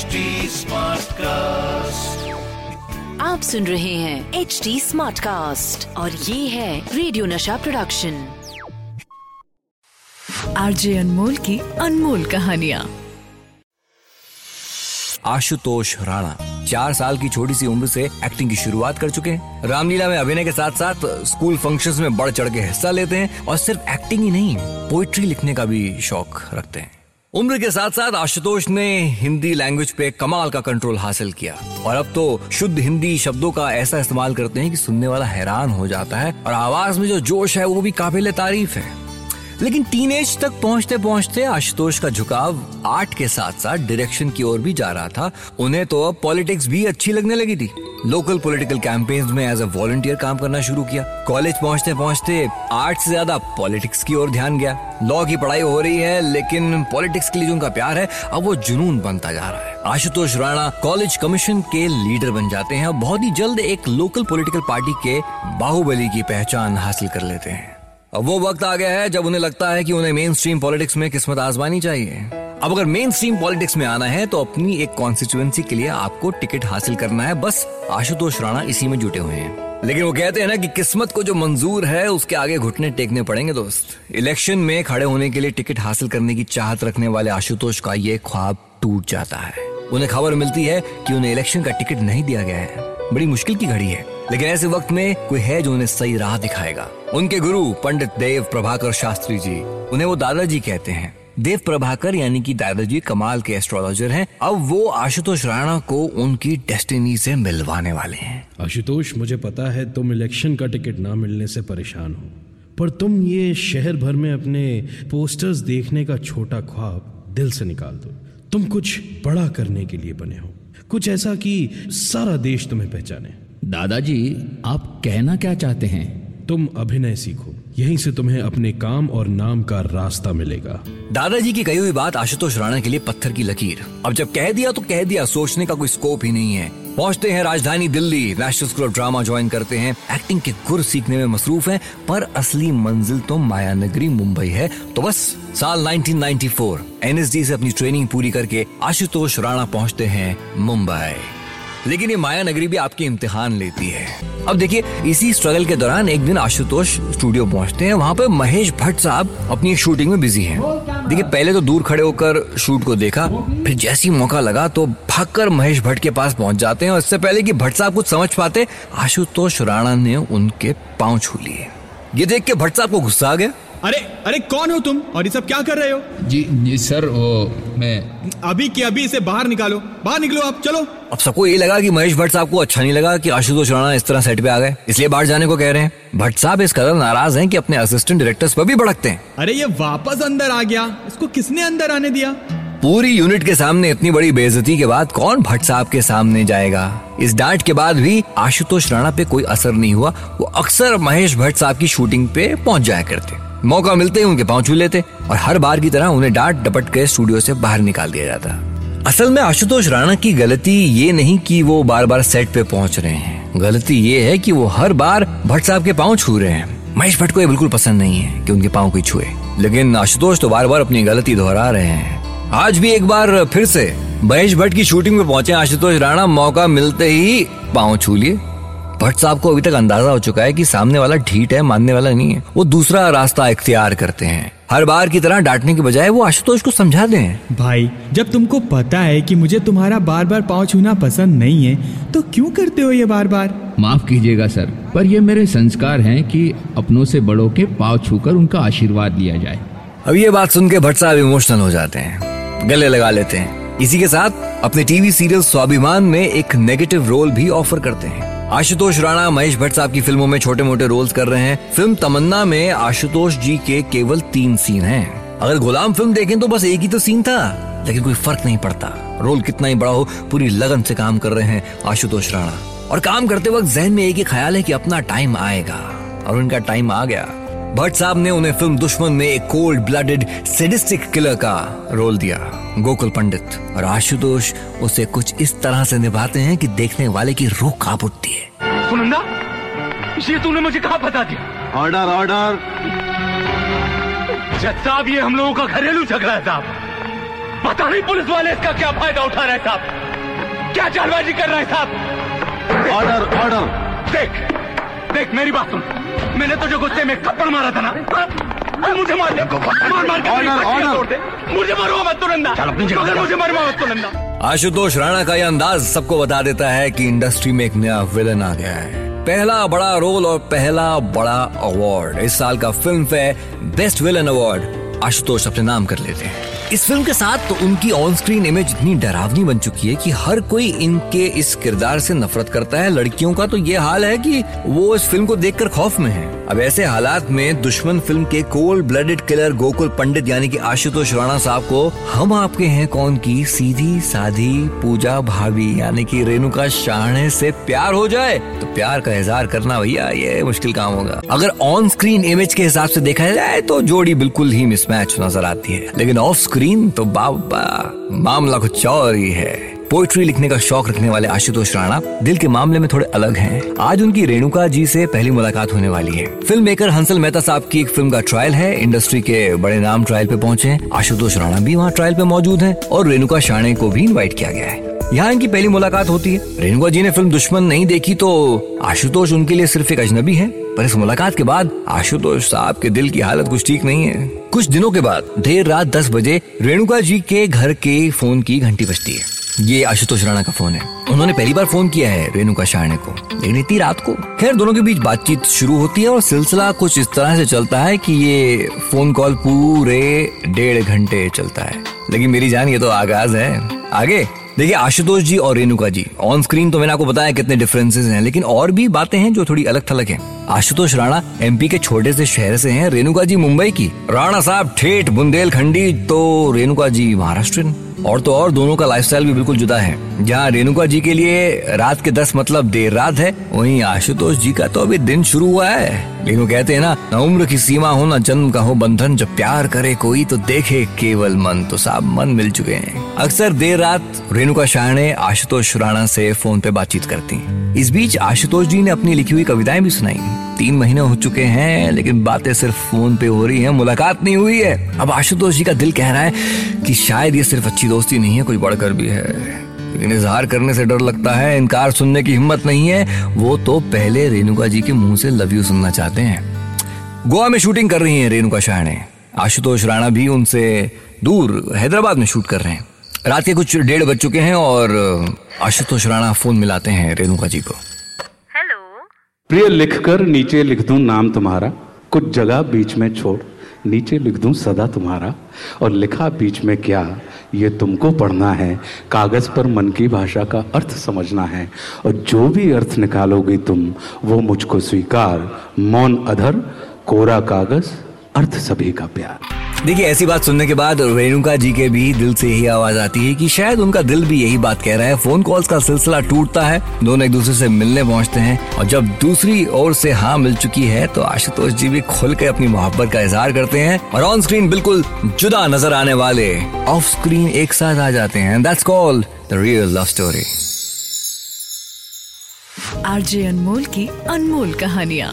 HD cast आप सुन रहे हैं एच डी स्मार्ट कास्ट और ये है रेडियो नशा प्रोडक्शन आरजे अनमोल की अनमोल कहानिया। आशुतोष राणा चार साल की छोटी सी उम्र से एक्टिंग की शुरुआत कर चुके हैं। रामलीला में अभिनय के साथ साथ स्कूल फ़ंक्शंस में बढ़ चढ़ के हिस्सा लेते हैं और सिर्फ़ एक्टिंग ही नहीं पोइट्री लिखने का भी शौक रखते हैं। उम्र के साथ साथ आशुतोष ने हिंदी लैंग्वेज पे कमाल का कंट्रोल हासिल किया। और अब तो शुद्ध हिंदी शब्दों का ऐसा इस्तेमाल करते हैं कि सुनने वाला हैरान हो जाता है और आवाज़ में जो जोश है वो भी काबिल तारीफ़ है। लेकिन टीनेज तक पहुँचते पहुँचते आशुतोष का झुकाव आर्ट के साथ साथ डायरेक्शन की ओर भी जा रहा था। उन्हें तो अब पॉलिटिक्स भी अच्छी लगने लगी थी। लोकल पॉलिटिकल कैंपेन्स में एज अ वॉलंटियर काम करना शुरू किया। कॉलेज पहुँचते पहुँचते आर्ट से ज़्यादा पॉलिटिक्स की ओर ध्यान गया। लॉ की पढ़ाई हो रही है, लेकिन पॉलिटिक्स के लिए जो उनका प्यार है, अब वो जुनून बनता जा रहा है। आशुतोष राणा कॉलेज कमीशन के लीडर बन जाते हैं और बहुत ही जल्द एक लोकल पॉलिटिकल पार्टी के बाहुबली की पहचान हासिल कर लेते हैं। अब वो वक्त आ गया है जब उन्हें लगता है कि उन्हें मेन स्ट्रीम पॉलिटिक्स में किस्मत आजमानी चाहिए। अब अगर मेन स्ट्रीम पॉलिटिक्स में आना है तो अपनी एक कॉन्स्टिट्यूएंसी के लिए आपको टिकट हासिल करना है। बस आशुतोष राणा इसी में जुटे हुए हैं। लेकिन वो कहते हैं ना कि किस्मत को जो मंजूर है, उसके आगे घुटने टेकने पड़ेंगे दोस्त। इलेक्शन में खड़े होने के लिए टिकट हासिल करने की चाहत रखने वाले आशुतोष का ये ख्वाब टूट जाता है। उन्हें खबर मिलती है कि उन्हें इलेक्शन का टिकट नहीं दिया गया है। बड़ी मुश्किल की घड़ी है। लेकिन ऐसे वक्त में कोई है जो उन्हें सही राह दिखाएगा। उनके गुरु पंडित देव प्रभाकर शास्त्री जी, उन्हें वो दादाजी कहते हैं। देव प्रभाकर यानी कि दादाजी कमाल के एस्ट्रोलॉजर हैं, अब वो आशुतोष राणा को उनकी डेस्टिनी से मिलवाने वाले हैं। आशुतोष, मुझे पता है तुम इलेक्शन का टिकट ना मिलने से परेशान हो, पर तुम ये शहर भर में अपने पोस्टर्स देखने का छोटा ख्वाब दिल से निकाल दो। तुम कुछ बड़ा करने के लिए बने हो, कुछ ऐसा कि सारा देश तुम्हें पहचाने। दादाजी आप कहना क्या चाहते हैं? तुम अभिनय सीखो। यहीं से तुम्हें अपने काम और नाम का रास्ता मिलेगा। दादाजी की कही हुई बात आशुतोष राणा के लिए पत्थर की लकीर। अब जब कह दिया तो कह दिया सोचने का कोई स्कोप ही नहीं है। पहुँचते हैं राजधानी Delhi national school of drama join करते हैं। एक्टिंग के गुर सीखने में मसरूफ हैं पर असली मंजिल तो माया नगरी मुंबई है। तो बस साल 1994 एनएसडी से अपनी ट्रेनिंग पूरी करके आशुतोष राणा पहुँचते हैं मुंबई। लेकिन ये माया नगरी भी आपकी इम्तिहान लेती है। अब देखिए, इसी स्ट्रगल के दौरान एक दिन आशुतोष स्टूडियो पहुँचते हैं, वहाँ पे महेश भट्ट साहब अपनी शूटिंग में बिज़ी हैं। देखिए, पहले तो दूर खड़े होकर शूट को देखा, फिर जैसी मौका लगा तो भागकर महेश भट्ट के पास पहुँच जाते हैं और इससे पहले कि भट्ट साहब कुछ समझ पाते, आशुतोष राणा ने उनके पाँव छू लिए। ये देख के भट्ट साहब को गुस्सा आ गया। अरे अरे कौन हो तुम? और ये सब क्या कर रहे हो? जी जी सर वो मैं अभी के अभी इसे बाहर निकालो। बाहर निकलो आप चलो। अब सबको ये लगा कि महेश भट्ट साहब को अच्छा नहीं लगा कि आशुतोष राणा इस तरह सेट पे आ गए। इसलिए बाहर जाने को कह रहे हैं। भट्ट साहब इस कदर नाराज़ हैं कि अपने असिस्टेंट डायरेक्टर्स पर भी भड़कते हैं। अरे ये वापस अंदर आ गया। इसको किसने अंदर आने दिया? पूरी यूनिट के सामने इतनी बड़ी बेइज्जती के बाद कौन भट्ट साहब के सामने जाएगा? इस डांट के बाद भी आशुतोष राणा पे कोई असर नहीं हुआ। वो अक्सर महेश भट्ट साहब की शूटिंग पे पहुँच जाया करते। मौका मिलते ही उनके पाँव छू लेते और हर बार की तरह उन्हें डांट डपट के स्टूडियो से बाहर निकाल दिया जाता। असल में आशुतोष राणा की गलती ये नहीं कि वो बार बार सेट पे पहुँच रहे हैं। गलती ये है कि वो हर बार भट्ट साहब के पाँव छू रहे हैं। महेश भट्ट को ये बिल्कुल पसंद नहीं है कि उनके पाँव कोई छुए। लेकिन आशुतोष तो बार बार अपनी गलती दोहरा रहे हैं। आज भी एक बार फिर से महेश भट्ट की शूटिंग में पहुँचे आशुतोष राणा। मौका मिलते ही पाँव छू लिए। भट्ट साहब को अभी तक अंदाज़ा हो चुका है कि सामने वाला ढीठ है मानने वाला नहीं है। वो दूसरा रास्ता इख्तियार करते हैं। हर बार की तरह डांटने के बजाय वो आशुतोष को समझा दें। भाई जब तुमको पता है कि मुझे तुम्हारा बार बार पाँव छूना पसंद नहीं है तो क्यों करते हो ये बार बार माफ़ कीजिएगा सर पर ये मेरे संस्कार हैं कि अपनों से बड़ों के पाँव छूकर उनका आशीर्वाद लिया जाए। अब ये बात सुन के भट्ट साहब इमोशनल हो जाते हैं। गले लगा लेते हैं। इसी के साथ अपने टीवी सीरियल स्वाभिमान में एक नेगेटिव रोल भी ऑफ़र करते हैं। आशुतोष राणा महेश भट्ट साहब की फ़िल्मों में छोटे मोटे रोल्स कर रहे हैं। फ़िल्म तमन्ना में आशुतोष जी के केवल तीन सीन हैं। अगर गुलाम फ़िल्म देखें तो बस एक ही तो सीन था, लेकिन कोई फ़र्क नहीं पड़ता। रोल कितना ही बड़ा हो, पूरी लगन से काम कर रहे हैं आशुतोष राणा। और काम करते वक्त जहन में एक ही ख्याल है कि अपना टाइम आएगा। और उनका टाइम आ गया। भट्ट साहब ने उन्हें फ़िल्म दुश्मन में एक कोल्ड ब्लडेड सेडिस्टिक किलर का रोल दिया। गोकुल पंडित और आशुतोष उसे कुछ इस तरह से निभाते हैं कि देखने वाले की रूह काँप उठती है। सुनंदा ये तूने मुझे कहा बता दिया? ऑर्डर ऑर्डर जज साहब ये हम लोगों का घरेलू झगड़ा है साहब। पता नहीं पुलिस वाले इसका क्या फ़ायदा उठा रहे साहब। क्या चालबाजी कर रहे साहब। ऑर्डर ऑर्डर देख देख मेरी बात सुन। मैंने तुझे गुस्से में थप्पड़ मारा था ना? मुझे मार दे। मार मार के मेरी तोड़ दे। मुझे मरवा मत तुरंदा। मगर मुझे मरवा मत तुरंदा। आशुतोष राणा का यह अंदाज सबको बता देता है कि इंडस्ट्री में एक नया विलन आ गया है। पहला बड़ा रोल और पहला बड़ा अवार्ड इस साल का Filmfare best villain award Ashutosh अपने नाम कर लेते हैं। इस फ़िल्म के साथ तो उनकी ऑन स्क्रीन इमेज इतनी डरावनी बन चुकी है कि हर कोई इनके इस किरदार से नफरत करता है। लड़कियों का तो ये हाल है कि वो इस फ़िल्म को देखकर खौफ में है। अब ऐसे हालात में दुश्मन फ़िल्म के cold blooded killer Gokul Pandit यानी कि आशुतोष राणा साहब को हम आपके हैं कौन की? सीधी साधी पूजा भाभी यानी कि रेणुका शाहणे से प्यार हो जाए तो प्यार का इजहार करना भैया, ये मुश्किल काम होगा। अगर ऑन स्क्रीन इमेज के हिसाब से देखा जाए तो जोड़ी बिल्कुल ही मिसमैच नज़र आती है। लेकिन ऑफ़ स्क्रीन तो बाबा मामला कुछ और ही है। पोइट्री लिखने का शौक रखने वाले आशुतोष राणा दिल के मामले में थोड़े अलग हैं। आज उनकी रेणुका जी से पहली मुलाकात होने वाली है। फ़िल्म मेकर हंसल मेहता साहब की एक फ़िल्म का ट्रायल है। इंडस्ट्री के बड़े नाम ट्रायल पे पहुँचे। आशुतोष राणा भी वहाँ ट्रायल पे मौजूद है और रेणुका शाणे को भी इन्वाइट किया गया है। यहाँ इनकी पहली मुलाकात होती है। रेणुका जी ने फ़िल्म दुश्मन नहीं देखी तो आशुतोष उनके लिए सिर्फ़ एक अजनबी है। पर इस मुलाकात के बाद आशुतोष साहब के दिल की हालत कुछ ठीक नहीं है। कुछ दिनों के बाद देर रात दस बजे रेणुका जी के घर के फ़ोन की घंटी बजती है। ये आशुतोष राणा का फ़ोन है। उन्होंने पहली बार फ़ोन किया है रेणुका शाहने को। लेकिन इतनी रात को। खैर, दोनों के बीच बातचीत शुरू होती है और सिलसिला कुछ इस तरह से चलता है कि ये फ़ोन कॉल पूरे डेढ़ घंटे चलता है। लेकिन मेरी जान, ये तो आगाज़ है। आगे। देखिए, आशुतोष जी और रेणुका जी ऑन स्क्रीन तो मैंने आपको बताया कितने डिफरेंसेस हैं, लेकिन और भी बातें हैं जो थोड़ी अलग थलग हैं। आशुतोष राणा एमपी के छोटे से शहर से हैं, रेणुका जी मुंबई की। राणा साहब, ठेठ, बुंदेलखंडी तो रेणुका जी महाराष्ट्र और तो और दोनों का लाइफस्टाइल भी बिल्कुल जुदा है। जहाँ रेणुका जी के लिए रात के दस मतलब देर रात है, वहीं आशुतोष जी का तो अभी दिन शुरू हुआ है। लेकिन कहते हैं ना, न उम्र की सीमा हो, न जन्म का हो, बंधन जब प्यार करे कोई तो देखे केवल मन तो साहब मन मिल चुके हैं। अक्सर देर रात रेणुका शाह ने आशुतोष राणा से फ़ोन पे बातचीत करती इस बीच आशुतोष जी ने अपनी लिखी हुई कविताएँ भी सुनाई। तीन महीने हो चुके हैं, लेकिन बातें सिर्फ़ फ़ोन पे हो रही हैं, मुलाकात नहीं हुई है। अब आशुतोष जी का दिल कह रहा है कि शायद ये सिर्फ़ अच्छी दोस्ती नहीं है, कोई बढ़कर भी है। लेकिन इजहार करने से डर लगता है इनकार सुनने की हिम्मत नहीं है। वो तो पहले रेणुका जी के मुँह से लव यू सुनना चाहते हैं। गोवा में शूटिंग कर रही हैं रेणुका शाह ने आशुतोष राणा भी उनसे दूर हैदराबाद में शूट कर रहे हैं। रात के कुछ डेढ़ बज चुके हैं और आशुतोष राणा फ़ोन मिलाते हैं रेणुका जी को। हेलो। प्रिय लिखकर नीचे लिख दूँ नाम तुम्हारा कुछ जगह बीच में छोड़। नीचे लिख दूँ, सदा तुम्हारा। और लिखा बीच में क्या, ये तुमको पढ़ना है। कागज़ पर मन की भाषा का अर्थ समझना है। और जो भी अर्थ निकालोगे तुम, वो मुझको स्वीकार। मौन अधर, कोरा कागज़। अर्थ सभी का प्यार। देखिए ऐसी बात सुनने के बाद रेणुका जी के भी दिल से यही आवाज़ आती है कि शायद उनका दिल भी यही बात कह रहा है। फ़ोन कॉल्स का सिलसिला टूटता है दोनों एक दूसरे से मिलने पहुँचते हैं और जब दूसरी ओर से हाँ मिल चुकी है तो आशुतोष जी भी खुल के अपनी मोहब्बत का इजहार करते हैं और ऑन स्क्रीन बिल्कुल जुदा नज़र आने वाले ऑफ़ स्क्रीन एक साथ आ जाते हैं। That's called the real love story RJ Anmol की अनमोल कहानियाँ।